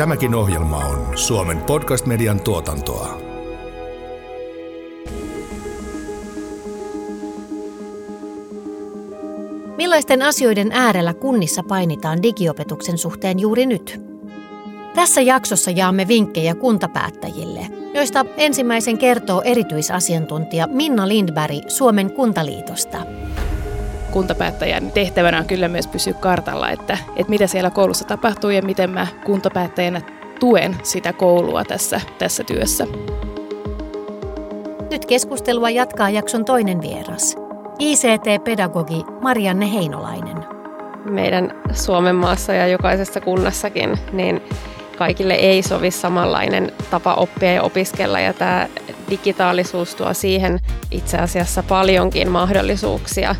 Tämäkin ohjelma on Suomen podcast-median tuotantoa. Millaisten asioiden äärellä kunnissa painitaan digiopetuksen suhteen juuri nyt? Tässä jaksossa jaamme vinkkejä kuntapäättäjille, joista ensimmäisen kertoo erityisasiantuntija Minna Lindberg Suomen kuntaliitosta. Kuntapäättäjän tehtävänä on kyllä myös pysyä kartalla, että, että mitä siellä koulussa tapahtuu ja miten mä kuntapäättäjänä tuen sitä koulua tässä, tässä työssä. Nyt keskustelua jatkaa jakson toinen vieras, ICT-pedagogi Marianne Heinolainen. Meidän Suomen maassa ja jokaisessa kunnassakin, niin kaikille ei sovi samanlainen tapa oppia ja opiskella ja tämä digitaalisuus tuo siihen itse asiassa paljonkin mahdollisuuksia.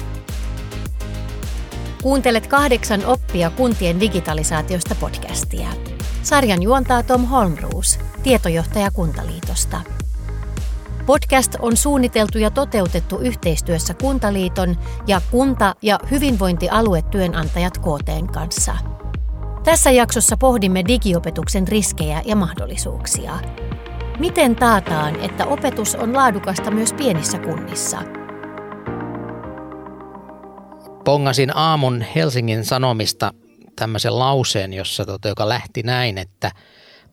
Kuuntelet kahdeksan oppia kuntien digitalisaatiosta podcastia. Sarjan juontaa Tom Holmroos, tietojohtaja Kuntaliitosta. Podcast on suunniteltu ja toteutettu yhteistyössä Kuntaliiton ja kunta- ja hyvinvointialuetyönantajat KTn kanssa – tässä jaksossa pohdimme digiopetuksen riskejä ja mahdollisuuksia. Miten taataan, että opetus on laadukasta myös pienissä kunnissa? Pongasin aamun Helsingin Sanomista tämmöisen lauseen, jossa, tota, joka lähti näin, että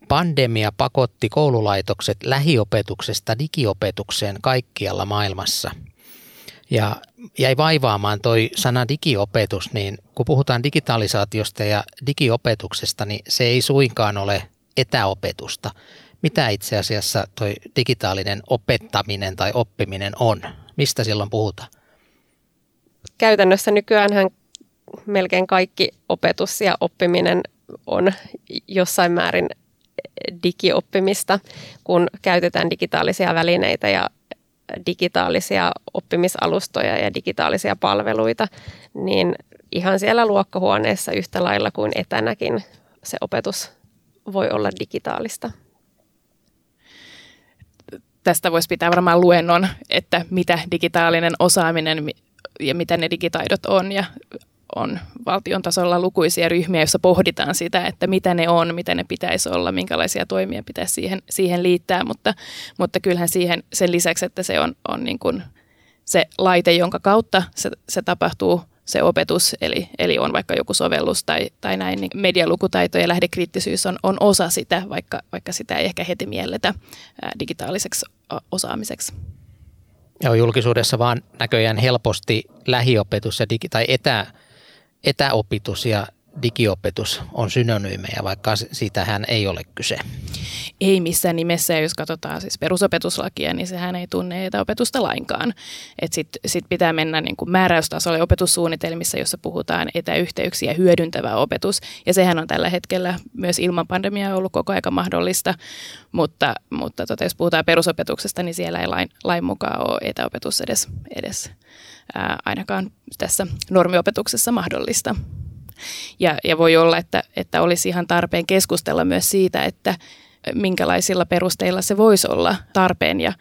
pandemia pakotti koululaitokset lähiopetuksesta digiopetukseen kaikkialla maailmassa – ja jäi vaivaamaan toi sana digiopetus, niin kun puhutaan digitalisaatiosta ja digiopetuksesta, niin se ei suinkaan ole etäopetusta. Mitä itse asiassa toi digitaalinen opettaminen tai oppiminen on? Mistä silloin puhutaan? Käytännössä nykyään melkein kaikki opetus ja oppiminen on jossain määrin digioppimista, kun käytetään digitaalisia välineitä ja digitaalisia oppimisalustoja ja digitaalisia palveluita, niin ihan siellä luokkahuoneessa yhtä lailla kuin etänäkin se opetus voi olla digitaalista. Tästä voisi pitää varmaan luennon, että mitä digitaalinen osaaminen ja mitä ne digitaidot on ja on valtion tasolla lukuisia ryhmiä, joissa pohditaan sitä, että mitä ne on, mitä ne pitäisi olla, minkälaisia toimia pitäisi siihen, siihen liittää, mutta, mutta kyllähän siihen sen lisäksi, että se on, on niin kuin se laite, jonka kautta se, se tapahtuu, se opetus, eli, eli on vaikka joku sovellus tai, tai näin, niin medialukutaito ja lähdekriittisyys on, on osa sitä, vaikka, vaikka sitä ei ehkä heti mielletä digitaaliseksi osaamiseksi. Joo, julkisuudessa vaan näköjään helposti lähiopetus ja digi- tai etä, etäopitus ja digiopetus on synonyymejä, vaikka siitähän ei ole kyse. Ei missään nimessä, jos katsotaan siis perusopetuslakia, niin sehän ei tunne etäopetusta lainkaan. Sitten sit pitää mennä niin kuin määräystasolle opetussuunnitelmissa, jossa puhutaan etäyhteyksiä hyödyntävä opetus. Ja sehän on tällä hetkellä myös ilman pandemiaa ollut koko aika mahdollista, mutta, mutta tota, jos puhutaan perusopetuksesta, niin siellä ei lain, lain mukaan ole etäopetus edes, edes ää, ainakaan tässä normiopetuksessa mahdollista. Ja, ja voi olla, että, että olisi ihan tarpeen keskustella myös siitä, että minkälaisilla perusteilla se voisi olla tarpeen ja,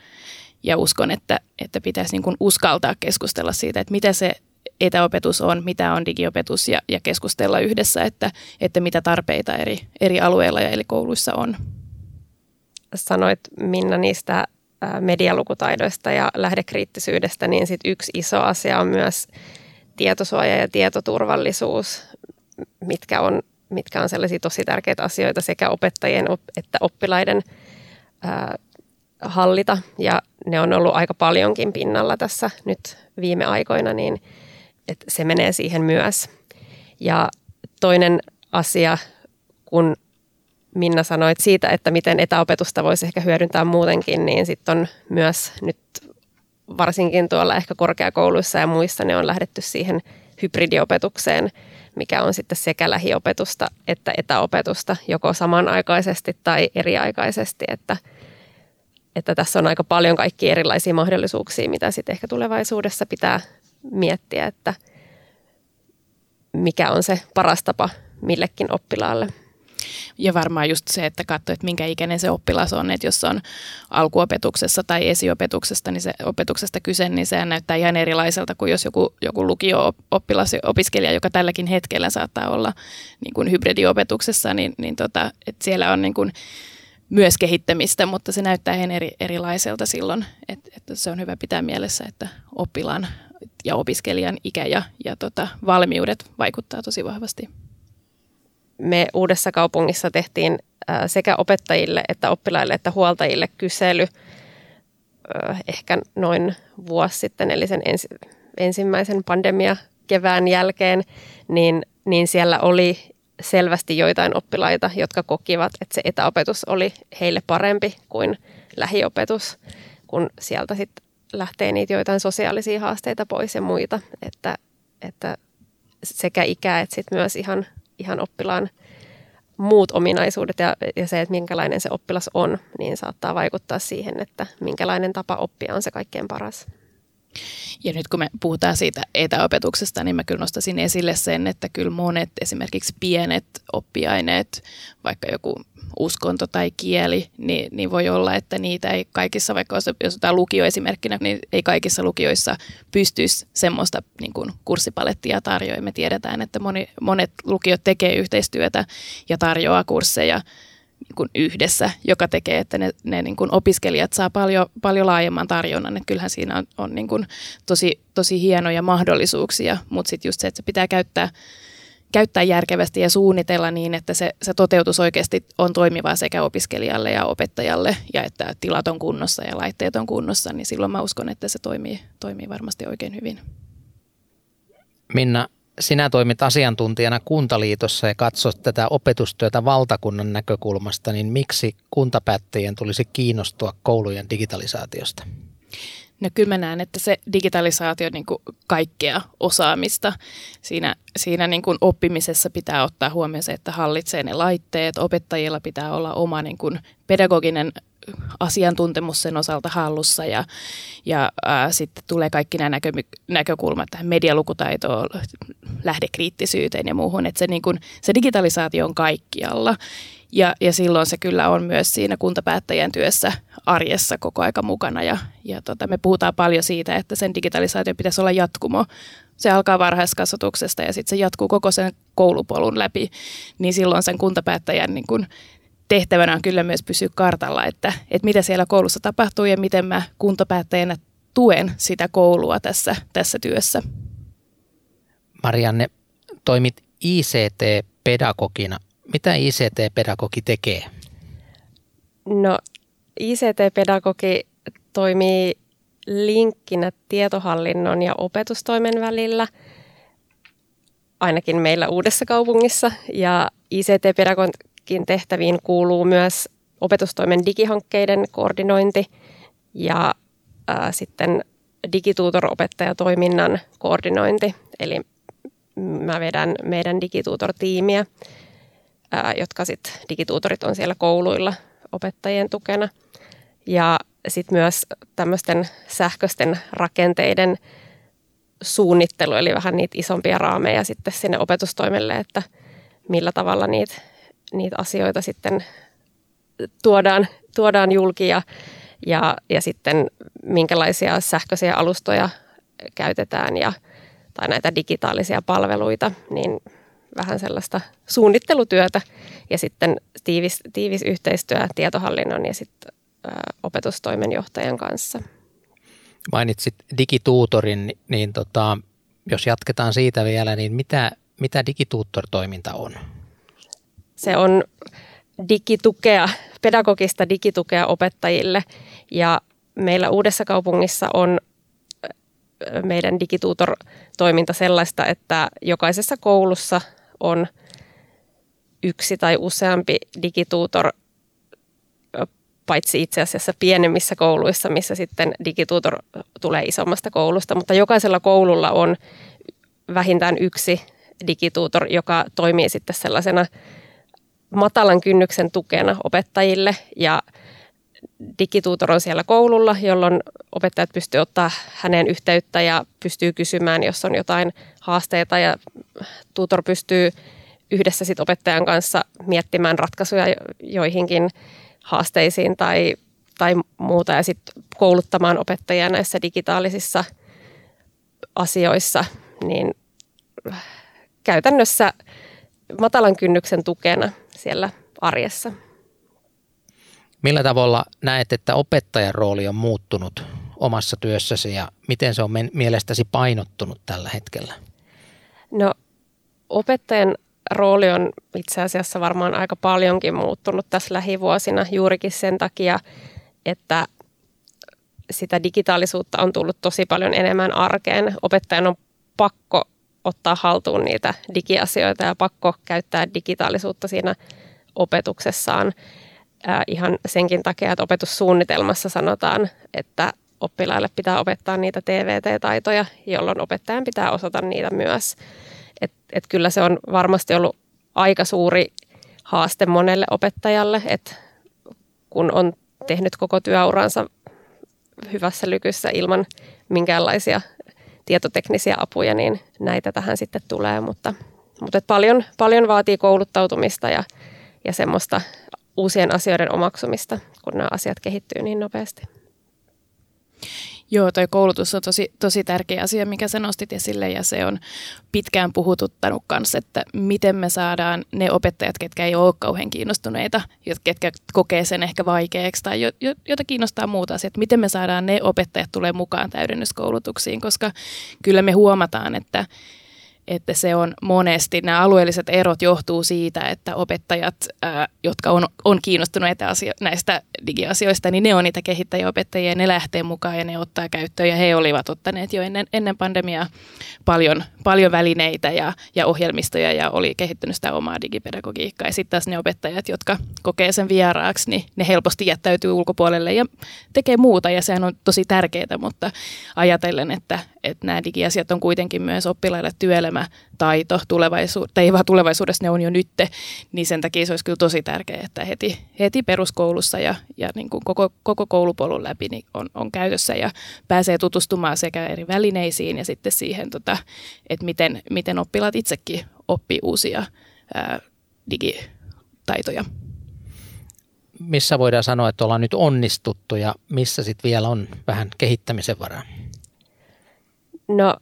ja uskon, että, että pitäisi niin kuin uskaltaa keskustella siitä, että mitä se etäopetus on, mitä on digiopetus ja, ja keskustella yhdessä, että, että mitä tarpeita eri, eri alueilla ja eri kouluissa on. Sanoit Minna niistä medialukutaidoista ja lähdekriittisyydestä, niin sit yksi iso asia on myös tietosuoja ja tietoturvallisuus, mitkä on, mitkä on sellaisia tosi tärkeitä asioita sekä opettajien että oppilaiden hallita. Ja ne on ollut aika paljonkin pinnalla tässä nyt viime aikoina, niin että se menee siihen myös. Ja toinen asia, kun Minna sanoit siitä, että miten etäopetusta voisi ehkä hyödyntää muutenkin, niin sitten on myös nyt varsinkin tuolla ehkä korkeakouluissa ja muissa ne on lähdetty siihen hybridiopetukseen, mikä on sitten sekä lähiopetusta että etäopetusta, joko samanaikaisesti tai eriaikaisesti, että, että tässä on aika paljon kaikki erilaisia mahdollisuuksia, mitä sitten ehkä tulevaisuudessa pitää miettiä, että mikä on se paras tapa millekin oppilaalle. Ja varmaan just se, että katsoo, että minkä ikäinen se oppilas on, että jos on alkuopetuksessa tai esiopetuksesta, niin se opetuksesta kyse, niin se näyttää ihan erilaiselta kuin jos joku, joku lukio-oppilas, opiskelija, joka tälläkin hetkellä saattaa olla niin kuin hybridiopetuksessa, niin, niin tota, että siellä on niin kuin myös kehittämistä, mutta se näyttää ihan eri, erilaiselta silloin, että, että se on hyvä pitää mielessä, että oppilaan ja opiskelijan ikä ja, ja tota, valmiudet vaikuttaa tosi vahvasti. Me Uudessa kaupungissa tehtiin sekä opettajille että oppilaille että huoltajille kysely ehkä noin vuosi sitten, eli sen ensi, ensimmäisen pandemia kevään jälkeen, niin, niin siellä oli selvästi joitain oppilaita, jotka kokivat, että se etäopetus oli heille parempi kuin lähiopetus, kun sieltä sitten lähtee niitä joitain sosiaalisia haasteita pois ja muita, että, että sekä ikä että sit myös ihan, ihan oppilaan muut ominaisuudet ja, ja se, että minkälainen se oppilas on, niin saattaa vaikuttaa siihen, että minkälainen tapa oppia on se kaikkein paras. Ja nyt kun me puhutaan siitä etäopetuksesta, niin mä kyllä nostaisin esille sen, että kyllä monet esimerkiksi pienet oppiaineet, vaikka joku uskonto tai kieli, niin, niin voi olla, että niitä ei kaikissa, vaikka jos otetaan lukio esimerkkinä, niin ei kaikissa lukioissa pystyisi semmoista niin kuin kurssipalettia tarjoa. Me tiedetään, että moni, monet lukiot tekee yhteistyötä ja tarjoaa kursseja niin kuin yhdessä, joka tekee, että ne, ne niin kuin opiskelijat saa paljon, paljon laajemman tarjonnan. Että kyllähän siinä on, on niin kuin tosi, tosi hienoja mahdollisuuksia, mutta sitten just se, että se pitää käyttää, käyttää järkevästi ja suunnitella niin, että se, se toteutus oikeasti on toimivaa sekä opiskelijalle ja opettajalle ja että tilat on kunnossa ja laitteet on kunnossa, niin silloin mä uskon, että se toimii, toimii varmasti oikein hyvin. Minna, sinä toimit asiantuntijana Kuntaliitossa ja katsot tätä opetustyötä valtakunnan näkökulmasta, niin miksi kuntapäättäjien tulisi kiinnostua koulujen digitalisaatiosta? No kyllä mä näen, että se digitalisaatio on niin kuin kaikkea osaamista. Siinä, siinä niin kuin oppimisessa pitää ottaa huomioon se, että hallitsee ne laitteet. Opettajilla pitää olla oma niin kuin pedagoginen asiantuntemus sen osalta hallussa ja, ja ää, sitten tulee kaikki nämä näkö, näkökulmat tähän medialukutaitoon, lähdekriittisyyteen ja muuhun, että se, niin kuin, se digitalisaatio on kaikkialla ja, ja silloin se kyllä on myös siinä kuntapäättäjän työssä arjessa koko aika mukana ja, ja tota, me puhutaan paljon siitä, että sen digitalisaatio pitäisi olla jatkumo. Se alkaa varhaiskasvatuksesta ja sitten se jatkuu koko sen koulupolun läpi, niin silloin sen kuntapäättäjän niin kuin tehtävänä on kyllä myös pysyä kartalla, että, että mitä siellä koulussa tapahtuu ja miten mä kuntapäättäjänä tuen sitä koulua tässä, tässä työssä. Marianne, toimit ICT-pedagogina. Mitä ICT-pedagogi tekee? No ICT-pedagogi toimii linkkinä tietohallinnon ja opetustoimen välillä, ainakin meillä uudessa kaupungissa. Ja ICT-pedagogin tehtäviin kuuluu myös opetustoimen digihankkeiden koordinointi ja ää, sitten digitutor-opettajatoiminnan koordinointi. Eli mä vedän meidän digitutor-tiimiä, ää, jotka sitten digitutorit on siellä kouluilla opettajien tukena. Ja sitten myös tämmöisten sähköisten rakenteiden suunnittelu, eli vähän niitä isompia raameja sitten sinne opetustoimelle, että millä tavalla niitä, niitä asioita sitten tuodaan, tuodaan julki ja, ja, ja sitten minkälaisia sähköisiä alustoja käytetään ja, tai näitä digitaalisia palveluita, niin vähän sellaista suunnittelutyötä ja sitten tiivis, tiivis yhteistyö tietohallinnon ja sitten opetustoimen johtajan kanssa. Mainitsit digituutorin, niin tota, jos jatketaan siitä vielä, niin mitä, mitä digituutor-toiminta on? Se on digitukea, pedagogista digitukea opettajille. Ja meillä Uudessa kaupungissa on meidän digituutor-toiminta sellaista, että jokaisessa koulussa on yksi tai useampi digituutor paitsi itse asiassa pienemmissä kouluissa, missä sitten digitutor tulee isommasta koulusta, mutta jokaisella koululla on vähintään yksi digitutor, joka toimii sitten sellaisena matalan kynnyksen tukena opettajille ja digitutor on siellä koululla, jolloin opettajat pystyy ottaa häneen yhteyttä ja pystyy kysymään, jos on jotain haasteita ja tutor pystyy yhdessä sit opettajan kanssa miettimään ratkaisuja joihinkin haasteisiin tai, tai muuta ja sitten kouluttamaan opettajia näissä digitaalisissa asioissa, niin käytännössä matalan kynnyksen tukena siellä arjessa. Millä tavalla näet, että opettajan rooli on muuttunut omassa työssäsi ja miten se on mielestäsi painottunut tällä hetkellä? No opettajan rooli on itse asiassa varmaan aika paljonkin muuttunut tässä lähivuosina juurikin sen takia, että sitä digitaalisuutta on tullut tosi paljon enemmän arkeen. Opettajan on pakko ottaa haltuun niitä digiasioita ja pakko käyttää digitaalisuutta siinä opetuksessaan. Ihan senkin takia, että opetussuunnitelmassa sanotaan, että oppilaille pitää opettaa niitä TVT-taitoja, jolloin opettajan pitää osata niitä myös. Et, et kyllä se on varmasti ollut aika suuri haaste monelle opettajalle, että kun on tehnyt koko työuransa hyvässä lykyssä ilman minkäänlaisia tietoteknisiä apuja, niin näitä tähän sitten tulee, mutta, mutta paljon, paljon vaatii kouluttautumista ja, ja semmoista uusien asioiden omaksumista, kun nämä asiat kehittyy niin nopeasti. Joo, toi koulutus on tosi, tosi tärkeä asia, mikä sä nostit esille ja se on pitkään puhututtanut kanssa, että miten me saadaan ne opettajat, ketkä ei ole kauhean kiinnostuneita, ketkä kokee sen ehkä vaikeaksi tai jo, jo, jota kiinnostaa muuta asiat, miten me saadaan ne opettajat tulee mukaan täydennyskoulutuksiin, koska kyllä me huomataan, että että se on monesti, nämä alueelliset erot johtuu siitä, että opettajat, ää, jotka on, on kiinnostuneita asio- näistä digiasioista, niin ne on niitä kehittäjäopettajia, ne lähtee mukaan ja ne ottaa käyttöön. Ja he olivat ottaneet jo ennen, ennen pandemiaa paljon, paljon välineitä ja, ja ohjelmistoja ja oli kehittänyt sitä omaa digipedagogiikkaa. Ja sitten taas ne opettajat, jotka kokee sen vieraaksi, niin ne helposti jättäytyy ulkopuolelle ja tekee muuta. Ja sehän on tosi tärkeää, mutta ajatellen, että, että nämä digiasiat on kuitenkin myös oppilaille työelämä taito tulevaisuudessa, tai ei vaan tulevaisuudessa, ne on jo nytte, niin sen takia se olisi kyllä tosi tärkeää, että heti, heti peruskoulussa ja, ja niin kuin koko, koko koulupolun läpi niin on, on käytössä ja pääsee tutustumaan sekä eri välineisiin ja sitten siihen, tota, että miten, miten oppilaat itsekin oppii uusia ää, digitaitoja. Missä voidaan sanoa, että ollaan nyt onnistuttu ja missä sitten vielä on vähän kehittämisen varaa? No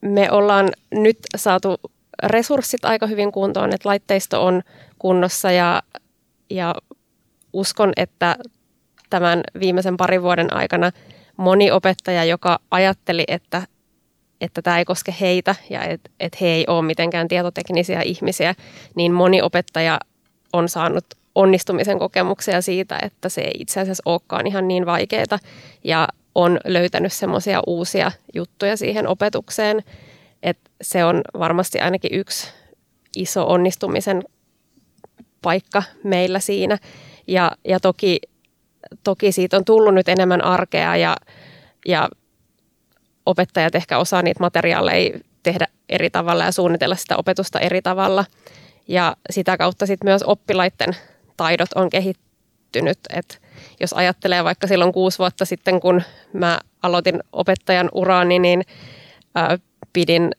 me ollaan nyt saatu resurssit aika hyvin kuntoon, että laitteisto on kunnossa ja, ja uskon, että tämän viimeisen parin vuoden aikana moni opettaja, joka ajatteli, että, että tämä ei koske heitä ja että et he ei ole mitenkään tietoteknisiä ihmisiä, niin moni opettaja on saanut onnistumisen kokemuksia siitä, että se ei itse asiassa olekaan ihan niin vaikeaa ja on löytänyt semmoisia uusia juttuja siihen opetukseen, että se on varmasti ainakin yksi iso onnistumisen paikka meillä siinä. Ja, ja toki, toki siitä on tullut nyt enemmän arkea ja, ja opettajat ehkä osaa niitä materiaaleja tehdä eri tavalla ja suunnitella sitä opetusta eri tavalla. Ja sitä kautta sitten myös oppilaiden taidot on kehittynyt. että jos ajattelee vaikka silloin kuusi vuotta sitten, kun mä aloitin opettajan uraani, niin ää, pidin,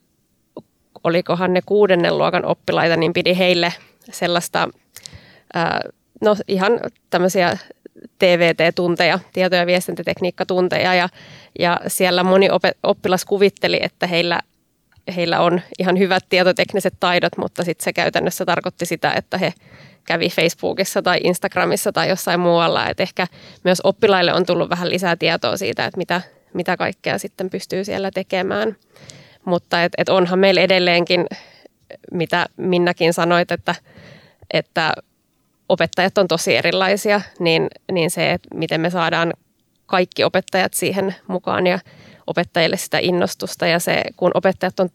olikohan ne kuudennen luokan oppilaita, niin pidi heille sellaista, ää, no ihan tämmöisiä TVT-tunteja, tieto- ja viestintätekniikkatunteja, ja, ja siellä moni oppilas kuvitteli, että heillä heillä on ihan hyvät tietotekniset taidot, mutta sitten se käytännössä tarkoitti sitä, että he kävi Facebookissa tai Instagramissa tai jossain muualla. Et ehkä myös oppilaille on tullut vähän lisää tietoa siitä, että mitä, mitä kaikkea sitten pystyy siellä tekemään. Mutta et, et onhan meillä edelleenkin, mitä Minnakin sanoit, että, että opettajat on tosi erilaisia, niin, niin se, että miten me saadaan kaikki opettajat siihen mukaan ja opettajille sitä innostusta ja se, kun opettajat on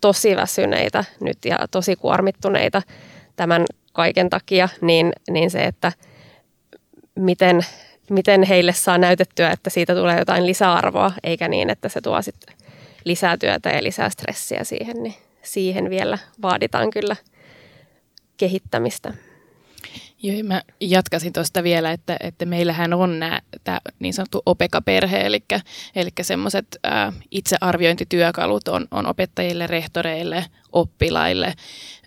tosi väsyneitä nyt ja tosi kuormittuneita tämän kaiken takia, niin, niin se, että miten, miten heille saa näytettyä, että siitä tulee jotain lisäarvoa, eikä niin, että se tuo sit lisää työtä ja lisää stressiä siihen, niin siihen vielä vaaditaan kyllä kehittämistä. Joo, mä jatkasin tuosta vielä, että, että meillähän on tämä niin sanottu OPEKA-perhe, eli, eli semmoiset itsearviointityökalut on, on opettajille, rehtoreille, oppilaille,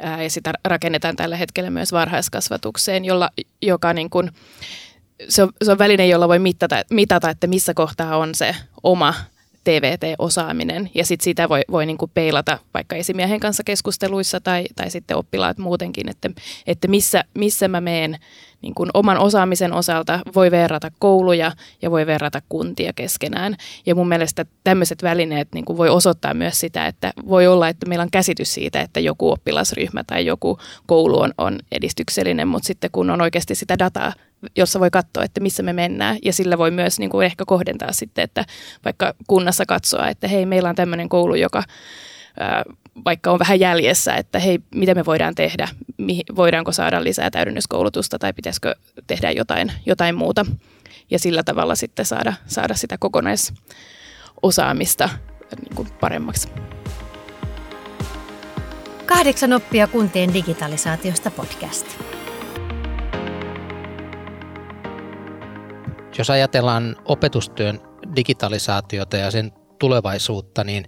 ää, ja sitä rakennetaan tällä hetkellä myös varhaiskasvatukseen, jolla, joka niin kuin, se on, se on väline, jolla voi mitata, mitata, että missä kohtaa on se oma TVT-osaaminen ja sitten sitä voi, voi niin kuin peilata vaikka esimiehen kanssa keskusteluissa tai, tai sitten oppilaat muutenkin, että, että missä, missä mä meen niin kuin oman osaamisen osalta, voi verrata kouluja ja voi verrata kuntia keskenään. Ja mun mielestä tämmöiset välineet niin kuin voi osoittaa myös sitä, että voi olla, että meillä on käsitys siitä, että joku oppilasryhmä tai joku koulu on, on edistyksellinen, mutta sitten kun on oikeasti sitä dataa jossa voi katsoa, että missä me mennään. Ja sillä voi myös niin kuin ehkä kohdentaa sitten, että vaikka kunnassa katsoa, että hei, meillä on tämmöinen koulu, joka vaikka on vähän jäljessä, että hei, mitä me voidaan tehdä, mihin, voidaanko saada lisää täydennyskoulutusta tai pitäisikö tehdä jotain, jotain muuta. Ja sillä tavalla sitten saada, saada sitä kokonaisosaamista niin kuin paremmaksi. Kahdeksan oppia kuntien digitalisaatiosta podcast. Jos ajatellaan opetustyön digitalisaatiota ja sen tulevaisuutta, niin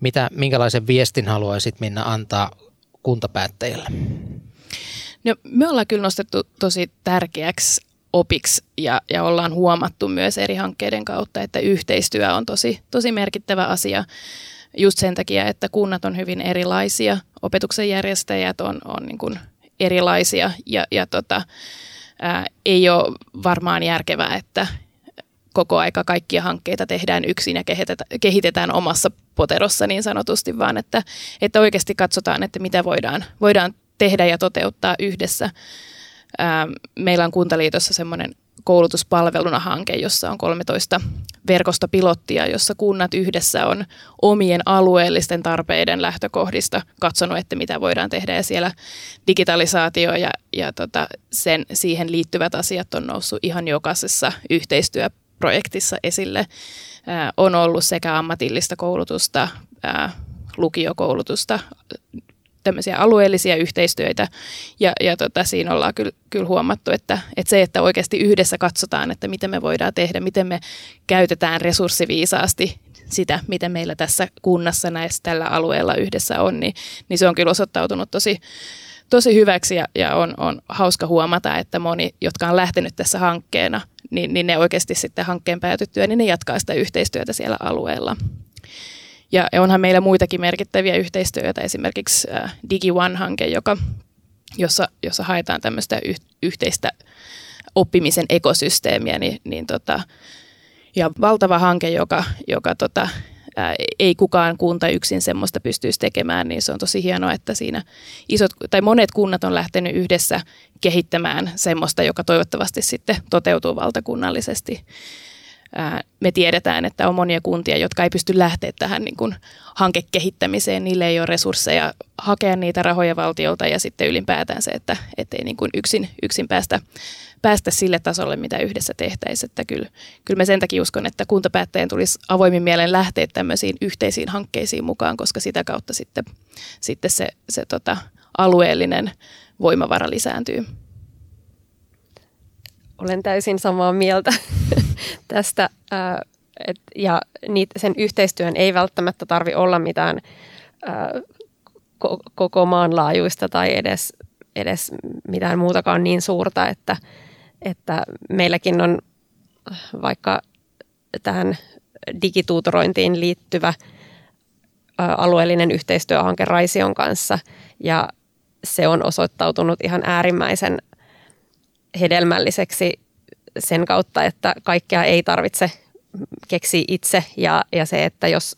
mitä, minkälaisen viestin haluaisit Minna antaa kuntapäättäjille? No, me ollaan kyllä nostettu tosi tärkeäksi opiksi ja, ja ollaan huomattu myös eri hankkeiden kautta, että yhteistyö on tosi, tosi merkittävä asia just sen takia, että kunnat on hyvin erilaisia, opetuksen järjestäjät on, on niin kuin erilaisia ja, ja tota, ää, ei ole varmaan järkevää, että koko aika kaikkia hankkeita tehdään yksin ja kehitetään omassa poterossa niin sanotusti, vaan että, että oikeasti katsotaan, että mitä voidaan, voidaan tehdä ja toteuttaa yhdessä. Ää, meillä on Kuntaliitossa semmoinen koulutuspalveluna hanke, jossa on 13 verkostopilottia, jossa kunnat yhdessä on omien alueellisten tarpeiden lähtökohdista katsonut, että mitä voidaan tehdä. Ja siellä digitalisaatio ja, ja tota, sen, siihen liittyvät asiat on noussut ihan jokaisessa yhteistyöprojektissa esille. On ollut sekä ammatillista koulutusta, lukiokoulutusta, tämmöisiä alueellisia yhteistyöitä ja, ja tota, siinä ollaan kyllä, kyllä huomattu, että, että se, että oikeasti yhdessä katsotaan, että miten me voidaan tehdä, miten me käytetään resurssiviisaasti sitä, mitä meillä tässä kunnassa näissä tällä alueella yhdessä on, niin, niin se on kyllä osoittautunut tosi, tosi hyväksi ja, ja on, on hauska huomata, että moni, jotka on lähtenyt tässä hankkeena, niin, niin ne oikeasti sitten hankkeen päätyttyä, niin ne jatkaa sitä yhteistyötä siellä alueella. Ja onhan meillä muitakin merkittäviä yhteistyötä, esimerkiksi äh, DigiOne-hanke, joka, jossa, jossa haetaan tämmöistä yh, yhteistä oppimisen ekosysteemiä, niin, niin tota, ja valtava hanke, joka, joka tota, ei kukaan kunta yksin semmoista pystyisi tekemään, niin se on tosi hienoa, että siinä isot, tai monet kunnat on lähtenyt yhdessä kehittämään semmoista, joka toivottavasti sitten toteutuu valtakunnallisesti me tiedetään, että on monia kuntia, jotka ei pysty lähteä tähän niin kuin hankekehittämiseen. Niille ei ole resursseja hakea niitä rahoja valtiolta ja sitten ylipäätään se, että ei niin kuin yksin, yksin päästä, päästä sille tasolle, mitä yhdessä tehtäisiin. Että kyllä, kyllä mä sen takia uskon, että kuntapäättäjän tulisi avoimin mielen lähteä tämmöisiin yhteisiin hankkeisiin mukaan, koska sitä kautta sitten, sitten se, se tota, alueellinen voimavara lisääntyy. Olen täysin samaa mieltä tästä. Et, ja niitä, sen yhteistyön ei välttämättä tarvi olla mitään ää, koko maan laajuista tai edes, edes mitään muutakaan niin suurta, että, että meilläkin on vaikka tähän digituutorointiin liittyvä alueellinen yhteistyöhanke Raision kanssa ja se on osoittautunut ihan äärimmäisen hedelmälliseksi sen kautta, että kaikkea ei tarvitse keksiä itse. Ja, ja se, että jos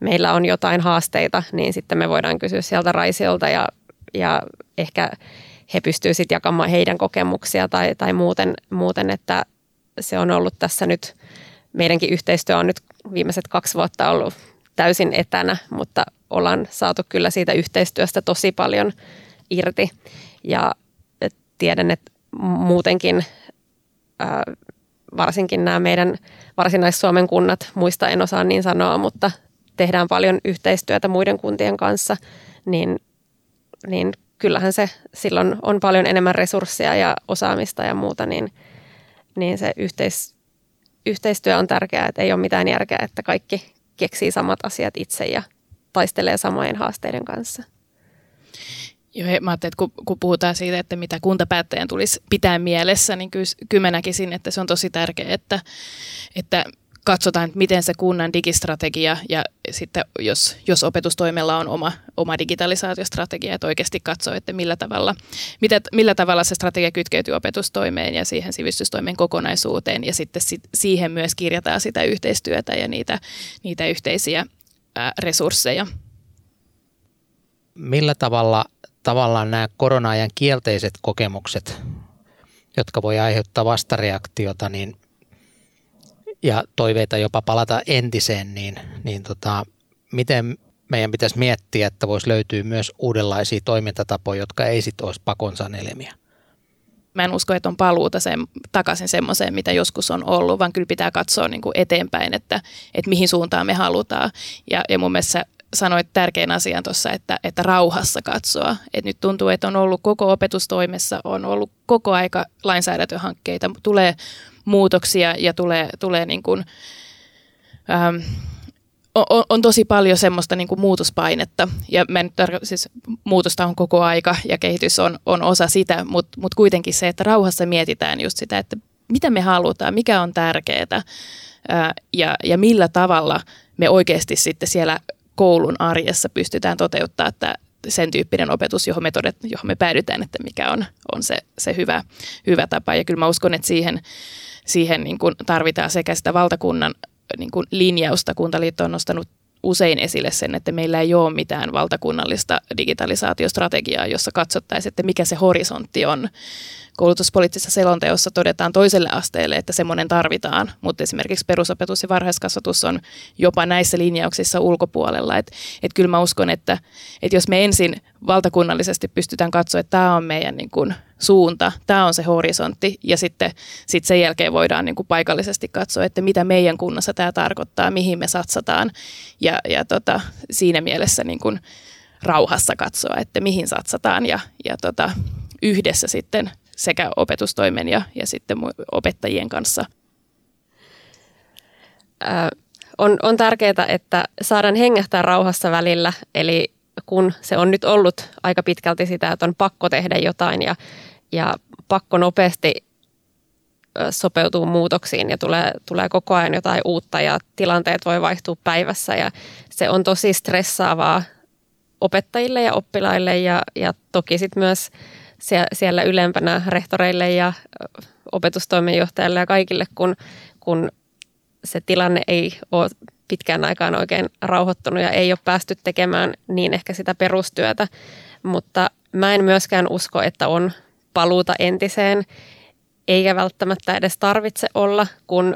meillä on jotain haasteita, niin sitten me voidaan kysyä sieltä Raisiolta ja, ja ehkä he pystyvät sitten jakamaan heidän kokemuksia tai, tai muuten, muuten, että se on ollut tässä nyt, meidänkin yhteistyö on nyt viimeiset kaksi vuotta ollut täysin etänä, mutta ollaan saatu kyllä siitä yhteistyöstä tosi paljon irti. Ja tiedän, että muutenkin varsinkin nämä meidän varsinais-Suomen kunnat, muista en osaa niin sanoa, mutta tehdään paljon yhteistyötä muiden kuntien kanssa, niin, niin kyllähän se silloin on paljon enemmän resursseja ja osaamista ja muuta, niin, niin se yhteis, yhteistyö on tärkeää, että ei ole mitään järkeä, että kaikki keksii samat asiat itse ja taistelee samojen haasteiden kanssa. Joo, mä ajattelin, että kun, kun puhutaan siitä, että mitä kuntapäättäjän tulisi pitää mielessä, niin kyllä, kyllä mä näkisin, että se on tosi tärkeää, että, että katsotaan, että miten se kunnan digistrategia ja sitten jos, jos opetustoimella on oma, oma digitalisaatiostrategia, että oikeasti katsoo, että millä tavalla, mitä, millä tavalla se strategia kytkeytyy opetustoimeen ja siihen sivistystoimen kokonaisuuteen ja sitten sit, siihen myös kirjataan sitä yhteistyötä ja niitä, niitä yhteisiä ää, resursseja. Millä tavalla tavallaan nämä korona-ajan kielteiset kokemukset, jotka voi aiheuttaa vastareaktiota, niin – ja toiveita jopa palata entiseen, niin, niin tota, miten meidän pitäisi miettiä, että voisi löytyä myös uudenlaisia toimintatapoja, jotka ei sitten olisi pakon sanelemiä? Mä en usko, että on paluuta sen, takaisin semmoiseen, mitä joskus on ollut, vaan kyllä pitää katsoa niin kuin eteenpäin, että, että mihin suuntaan me halutaan. Ja, ja mun mielestä sanoit tärkeän asian tuossa, että, että rauhassa katsoa. Et nyt tuntuu, että on ollut koko opetustoimessa, on ollut koko aika lainsäädäntöhankkeita, tulee muutoksia ja tulee, tulee niin kuin, ähm, on, on tosi paljon semmoista niin kuin muutospainetta ja mä nyt tarko- siis muutosta on koko aika ja kehitys on, on osa sitä, mutta mut kuitenkin se, että rauhassa mietitään just sitä, että mitä me halutaan, mikä on tärkeää ää, ja, ja millä tavalla me oikeasti sitten siellä koulun arjessa pystytään toteuttaa että sen tyyppinen opetus, johon me, todet, johon me päädytään, että mikä on, on se, se hyvä, hyvä tapa. Ja kyllä mä uskon, että siihen, siihen niin kuin tarvitaan sekä sitä valtakunnan niin kuin linjausta. Kuntaliitto on nostanut usein esille sen, että meillä ei ole mitään valtakunnallista digitalisaatiostrategiaa, jossa katsottaisiin, että mikä se horisontti on koulutuspoliittisessa selonteossa todetaan toiselle asteelle, että semmoinen tarvitaan, mutta esimerkiksi perusopetus ja varhaiskasvatus on jopa näissä linjauksissa ulkopuolella. Että et kyllä mä uskon, että et jos me ensin valtakunnallisesti pystytään katsoa, että tämä on meidän niin kuin suunta, tämä on se horisontti. Ja sitten sit sen jälkeen voidaan niin kuin paikallisesti katsoa, että mitä meidän kunnassa tämä tarkoittaa, mihin me satsataan. Ja, ja tota, siinä mielessä niin kuin rauhassa katsoa, että mihin satsataan. Ja, ja tota, yhdessä sitten sekä opetustoimen ja, ja sitten opettajien kanssa. Ö, on, on tärkeää, että saadaan hengähtää rauhassa välillä, eli kun se on nyt ollut aika pitkälti sitä, että on pakko tehdä jotain ja, ja pakko nopeasti sopeutuu muutoksiin ja tulee, tulee koko ajan jotain uutta ja tilanteet voi vaihtua päivässä ja se on tosi stressaavaa opettajille ja oppilaille ja, ja toki sitten myös siellä ylempänä rehtoreille ja opetustoimenjohtajalle ja kaikille, kun, kun se tilanne ei ole pitkään aikaan oikein rauhoittunut ja ei ole päästy tekemään niin ehkä sitä perustyötä. Mutta mä en myöskään usko, että on paluuta entiseen, eikä välttämättä edes tarvitse olla, kun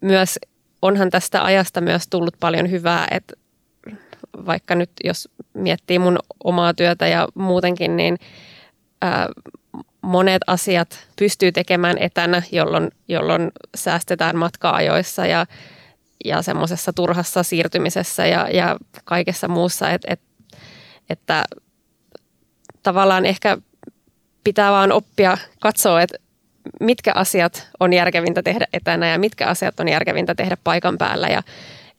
myös onhan tästä ajasta myös tullut paljon hyvää, että vaikka nyt jos miettii mun omaa työtä ja muutenkin, niin – monet asiat pystyy tekemään etänä, jolloin, jolloin säästetään matka-ajoissa ja, ja semmoisessa turhassa siirtymisessä ja, ja kaikessa muussa, et, et, että tavallaan ehkä pitää vaan oppia katsoa, että mitkä asiat on järkevintä tehdä etänä ja mitkä asiat on järkevintä tehdä paikan päällä ja,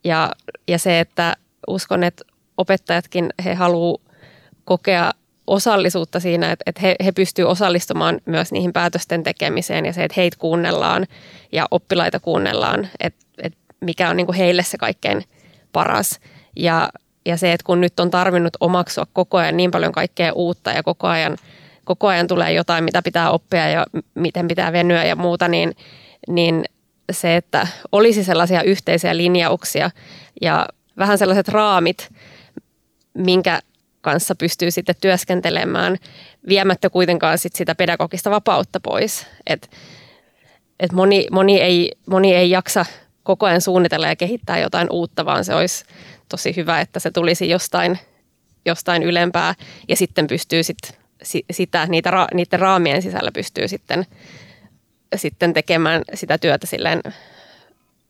ja, ja se, että uskon, että opettajatkin he haluavat kokea osallisuutta siinä, että, että he, he pystyvät osallistumaan myös niihin päätösten tekemiseen ja se, että heitä kuunnellaan ja oppilaita kuunnellaan, että, että mikä on niin kuin heille se kaikkein paras. Ja, ja se, että kun nyt on tarvinnut omaksua koko ajan niin paljon kaikkea uutta ja koko ajan, koko ajan tulee jotain, mitä pitää oppia ja miten pitää venyä ja muuta, niin, niin se, että olisi sellaisia yhteisiä linjauksia ja vähän sellaiset raamit, minkä kanssa pystyy sitten työskentelemään viemättä kuitenkaan sit sitä pedagogista vapautta pois. Et, et moni, moni, ei, moni ei jaksa koko ajan suunnitella ja kehittää jotain uutta, vaan se olisi tosi hyvä, että se tulisi jostain, jostain ylempää ja sitten pystyy sit, sitä, niitä, niiden raamien sisällä pystyy sitten, sitten tekemään sitä työtä silleen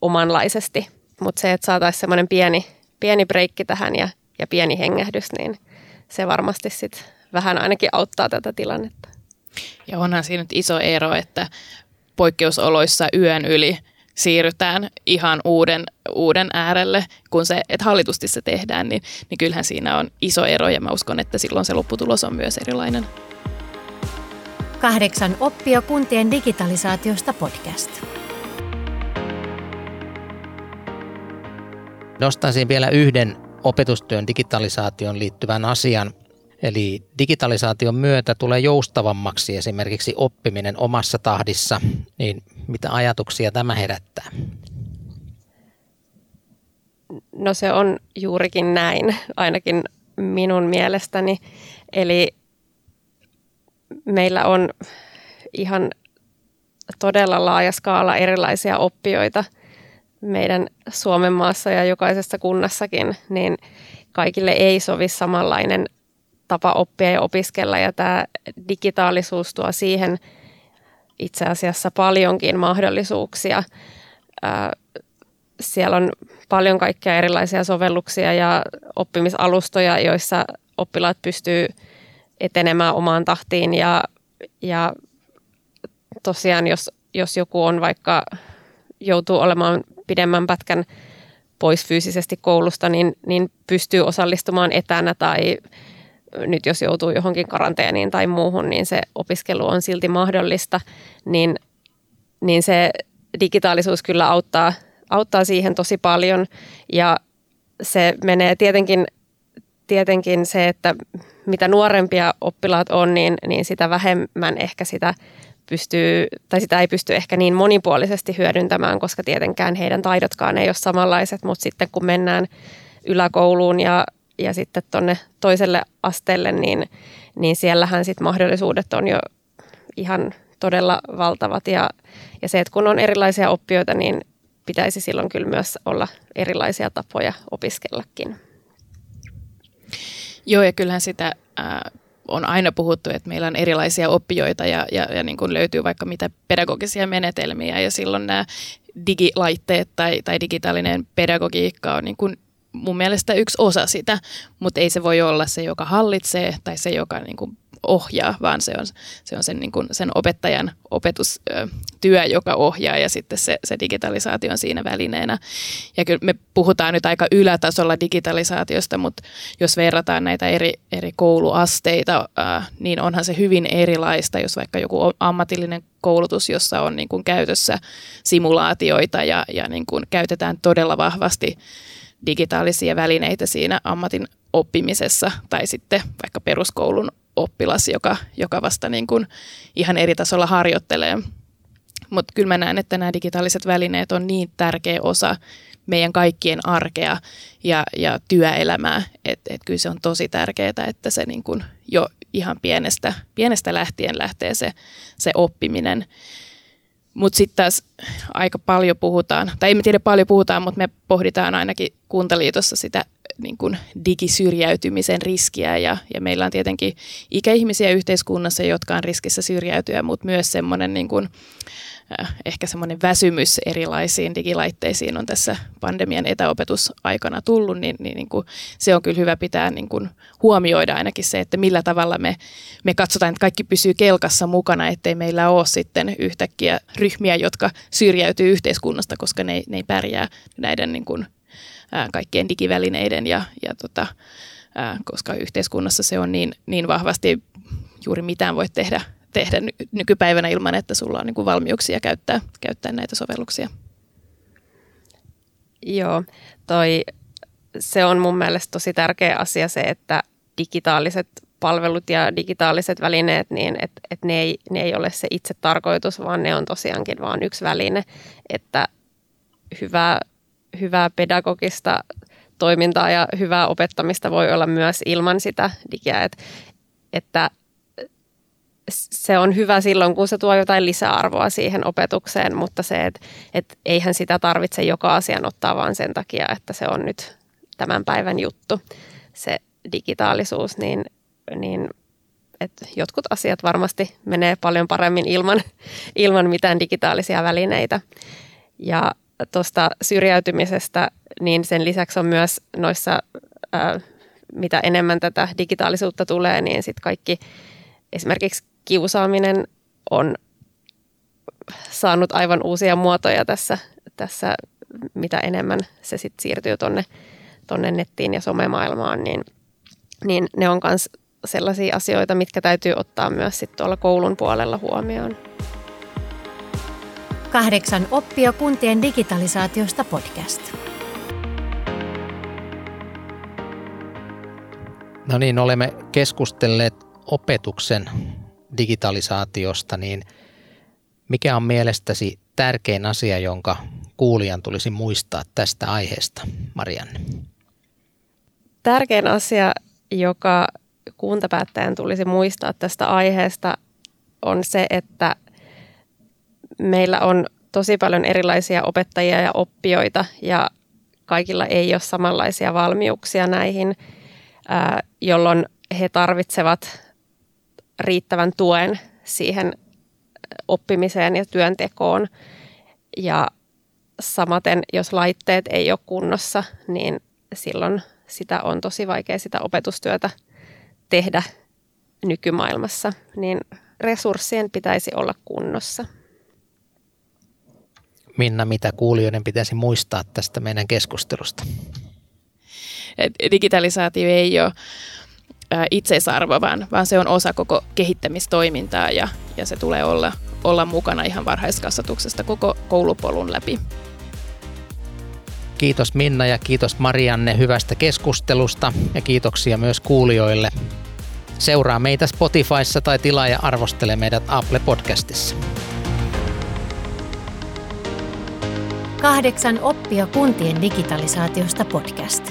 omanlaisesti. Mutta se, että saataisiin semmoinen pieni, pieni breikki tähän ja, ja pieni hengähdys, niin – se varmasti sit vähän ainakin auttaa tätä tilannetta. Ja onhan siinä nyt iso ero, että poikkeusoloissa yön yli siirrytään ihan uuden, uuden äärelle, kun se, että hallitusti se tehdään, niin, niin kyllähän siinä on iso ero ja mä uskon, että silloin se lopputulos on myös erilainen. Kahdeksan oppia kuntien digitalisaatiosta podcast. Nostaisin vielä yhden opetustyön digitalisaation liittyvän asian. Eli digitalisaation myötä tulee joustavammaksi esimerkiksi oppiminen omassa tahdissa. Niin mitä ajatuksia tämä herättää? No se on juurikin näin, ainakin minun mielestäni. Eli meillä on ihan todella laaja skaala erilaisia oppijoita meidän Suomen maassa ja jokaisessa kunnassakin, niin kaikille ei sovi samanlainen tapa oppia ja opiskella. Ja tämä digitaalisuus tuo siihen itse asiassa paljonkin mahdollisuuksia. Siellä on paljon kaikkia erilaisia sovelluksia ja oppimisalustoja, joissa oppilaat pystyy etenemään omaan tahtiin ja, ja tosiaan jos, jos joku on vaikka joutuu olemaan pidemmän pätkän pois fyysisesti koulusta, niin, niin pystyy osallistumaan etänä tai nyt jos joutuu johonkin karanteeniin tai muuhun, niin se opiskelu on silti mahdollista, niin, niin se digitaalisuus kyllä auttaa, auttaa siihen tosi paljon. Ja se menee tietenkin, tietenkin se, että mitä nuorempia oppilaat on, niin, niin sitä vähemmän ehkä sitä pystyy, tai sitä ei pysty ehkä niin monipuolisesti hyödyntämään, koska tietenkään heidän taidotkaan ei ole samanlaiset, mutta sitten kun mennään yläkouluun ja, ja sitten tuonne toiselle asteelle, niin, niin siellähän sitten mahdollisuudet on jo ihan todella valtavat ja, ja se, että kun on erilaisia oppijoita, niin pitäisi silloin kyllä myös olla erilaisia tapoja opiskellakin. Joo, ja kyllähän sitä on aina puhuttu, että meillä on erilaisia oppijoita ja, ja, ja niin kuin löytyy vaikka mitä pedagogisia menetelmiä ja silloin nämä digilaitteet tai, tai digitaalinen pedagogiikka on niin kuin mun mielestä yksi osa sitä, mutta ei se voi olla se, joka hallitsee tai se, joka niin kuin ohjaa, vaan se on, se on sen, niin kuin, sen opettajan opetustyö, joka ohjaa ja sitten se, se digitalisaatio on siinä välineenä. Ja kyllä me puhutaan nyt aika ylätasolla digitalisaatiosta, mutta jos verrataan näitä eri, eri kouluasteita, niin onhan se hyvin erilaista, jos vaikka joku ammatillinen koulutus, jossa on niin kuin käytössä simulaatioita ja, ja niin kuin käytetään todella vahvasti digitaalisia välineitä siinä ammatin oppimisessa tai sitten vaikka peruskoulun oppilas, joka, joka vasta niin kuin ihan eri tasolla harjoittelee. Mutta kyllä mä näen, että nämä digitaaliset välineet on niin tärkeä osa meidän kaikkien arkea ja, ja työelämää, että et kyllä se on tosi tärkeää, että se niin kuin jo ihan pienestä, pienestä lähtien lähtee se, se oppiminen. Mutta sitten taas aika paljon puhutaan, tai ei me tiedä paljon puhutaan, mutta me pohditaan ainakin Kuntaliitossa sitä niin kuin digisyrjäytymisen riskiä. Ja, ja meillä on tietenkin ikäihmisiä yhteiskunnassa, jotka on riskissä syrjäytyä, mutta myös semmoinen niin ehkä semmoinen väsymys erilaisiin digilaitteisiin on tässä pandemian etäopetusaikana tullut, niin, niin, niin kuin se on kyllä hyvä pitää niin kuin huomioida ainakin se, että millä tavalla me, me katsotaan, että kaikki pysyy kelkassa mukana, ettei meillä ole sitten yhtäkkiä ryhmiä, jotka syrjäytyy yhteiskunnasta, koska ne, ne ei pärjää näiden niin kuin ää, kaikkien digivälineiden ja, ja tota, ää, koska yhteiskunnassa se on niin, niin vahvasti juuri mitään voi tehdä, tehdä nykypäivänä ilman, että sulla on niin kuin valmiuksia käyttää, käyttää näitä sovelluksia. Joo, toi, se on mun mielestä tosi tärkeä asia se, että digitaaliset palvelut ja digitaaliset välineet, niin että et ne, ei, ne ei ole se itse tarkoitus, vaan ne on tosiaankin vain yksi väline, että hyvä hyvää pedagogista toimintaa ja hyvää opettamista voi olla myös ilman sitä digiä, että, että se on hyvä silloin, kun se tuo jotain lisäarvoa siihen opetukseen, mutta se, että, että eihän sitä tarvitse joka asian ottaa vaan sen takia, että se on nyt tämän päivän juttu, se digitaalisuus, niin, niin että jotkut asiat varmasti menee paljon paremmin ilman, ilman mitään digitaalisia välineitä. Ja tuosta syrjäytymisestä, niin sen lisäksi on myös noissa ää, mitä enemmän tätä digitaalisuutta tulee, niin sitten kaikki esimerkiksi kiusaaminen on saanut aivan uusia muotoja tässä, tässä mitä enemmän se sit siirtyy tuonne tonne nettiin ja somemaailmaan, niin, niin ne on myös sellaisia asioita, mitkä täytyy ottaa myös sit tuolla koulun puolella huomioon. Kahdeksan oppia kuntien digitalisaatiosta podcast. No niin, olemme keskustelleet opetuksen digitalisaatiosta, niin mikä on mielestäsi tärkein asia, jonka kuulijan tulisi muistaa tästä aiheesta, Marianne? Tärkein asia, joka kuntapäättäjän tulisi muistaa tästä aiheesta, on se, että meillä on tosi paljon erilaisia opettajia ja oppijoita ja kaikilla ei ole samanlaisia valmiuksia näihin, jolloin he tarvitsevat riittävän tuen siihen oppimiseen ja työntekoon. Ja samaten, jos laitteet ei ole kunnossa, niin silloin sitä on tosi vaikea sitä opetustyötä tehdä nykymaailmassa, niin resurssien pitäisi olla kunnossa. Minna, mitä kuulijoiden pitäisi muistaa tästä meidän keskustelusta? Digitalisaatio ei ole itseisarvo, vaan, vaan se on osa koko kehittämistoimintaa ja, ja se tulee olla, olla mukana ihan varhaiskasvatuksesta koko koulupolun läpi. Kiitos Minna ja kiitos Marianne hyvästä keskustelusta ja kiitoksia myös kuulijoille. Seuraa meitä Spotifyssa tai tilaa ja arvostele meidät Apple Podcastissa. Kahdeksan oppia kuntien digitalisaatiosta podcast.